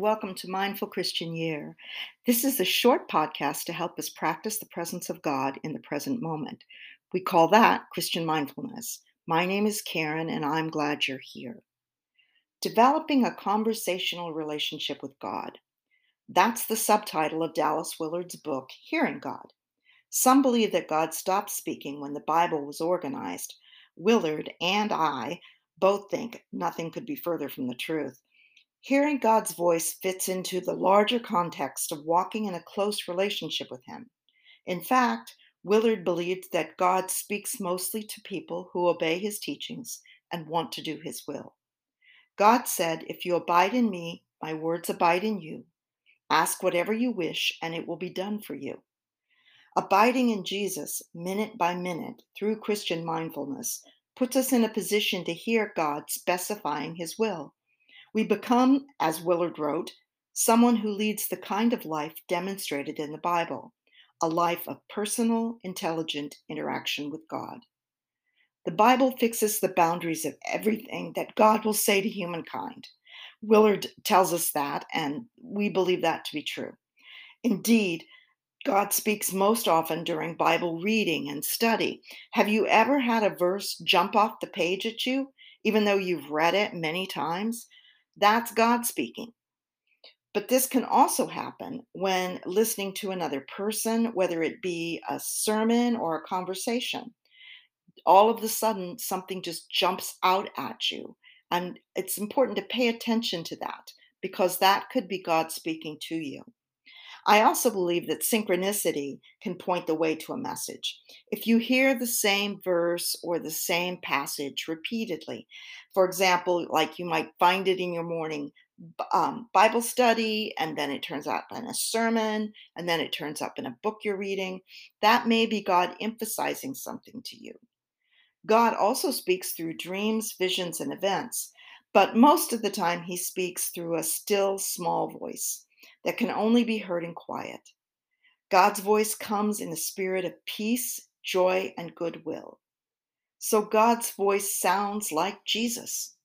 welcome to Mindful Christian Year. This is a short podcast to help us practice the presence of God in the present moment. We call that Christian mindfulness. My name is Karen, and I'm glad you're here. Developing a conversational relationship with God. That's the subtitle of Dallas Willard's book, Hearing God. Some believe that God stopped speaking when the Bible was organized. Willard and I both think nothing could be further from the truth. Hearing God's voice fits into the larger context of walking in a close relationship with Him. In fact, Willard believed that God speaks mostly to people who obey His teachings and want to do His will. God said, If you abide in me, my words abide in you. Ask whatever you wish, and it will be done for you. Abiding in Jesus, minute by minute, through Christian mindfulness, puts us in a position to hear God specifying His will. We become, as Willard wrote, someone who leads the kind of life demonstrated in the Bible a life of personal, intelligent interaction with God. The Bible fixes the boundaries of everything that God will say to humankind. Willard tells us that, and we believe that to be true. Indeed, God speaks most often during Bible reading and study. Have you ever had a verse jump off the page at you, even though you've read it many times? That's God speaking. But this can also happen when listening to another person, whether it be a sermon or a conversation. All of a sudden, something just jumps out at you. And it's important to pay attention to that because that could be God speaking to you. I also believe that synchronicity can point the way to a message. If you hear the same verse or the same passage repeatedly, for example, like you might find it in your morning um, Bible study, and then it turns up in a sermon, and then it turns up in a book you're reading, that may be God emphasizing something to you. God also speaks through dreams, visions, and events, but most of the time he speaks through a still small voice that can only be heard in quiet. God's voice comes in a spirit of peace, joy, and goodwill. So God's voice sounds like Jesus.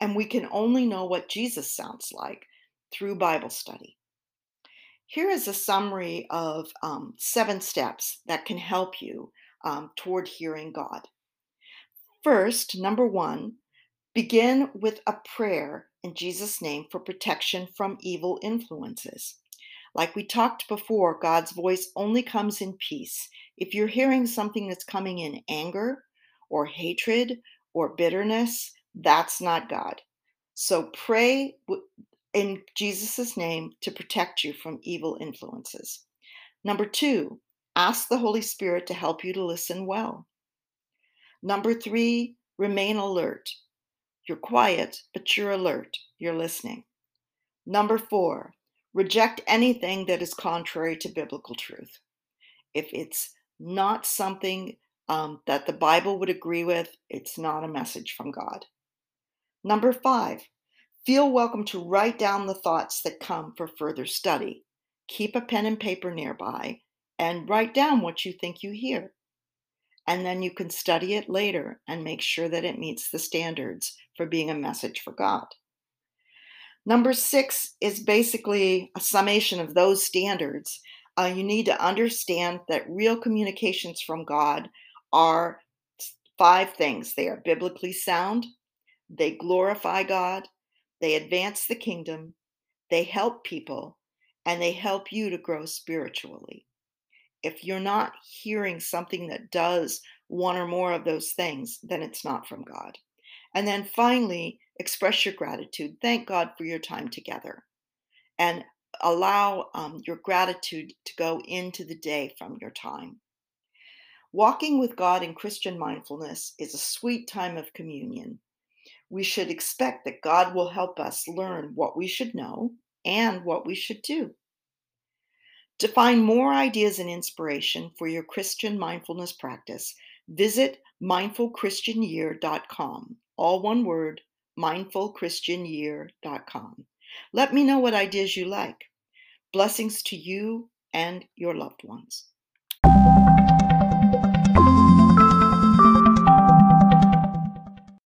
And we can only know what Jesus sounds like through Bible study. Here is a summary of um, seven steps that can help you um, toward hearing God. First, number one, begin with a prayer in Jesus' name for protection from evil influences. Like we talked before, God's voice only comes in peace. If you're hearing something that's coming in anger or hatred or bitterness, that's not God. So pray in Jesus' name to protect you from evil influences. Number two, ask the Holy Spirit to help you to listen well. Number three, remain alert. You're quiet, but you're alert. You're listening. Number four, reject anything that is contrary to biblical truth. If it's not something um, that the Bible would agree with, it's not a message from God. Number five, feel welcome to write down the thoughts that come for further study. Keep a pen and paper nearby and write down what you think you hear and then you can study it later and make sure that it meets the standards for being a message for God. Number six is basically a summation of those standards. Uh, you need to understand that real communications from God are five things they are biblically sound, they glorify God, they advance the kingdom, they help people, and they help you to grow spiritually if you're not hearing something that does one or more of those things, then it's not from God. And then finally, express your gratitude. Thank God for your time together. And allow um, your gratitude to go into the day from your time. Walking with God in Christian mindfulness is a sweet time of communion. We should expect that God will help us learn what we should know and what we should do. To find more ideas and inspiration for your Christian mindfulness practice, visit mindfulchristianyear.com. All one word, mindfulchristianyear.com. Let me know what ideas you like. Blessings to you and your loved ones.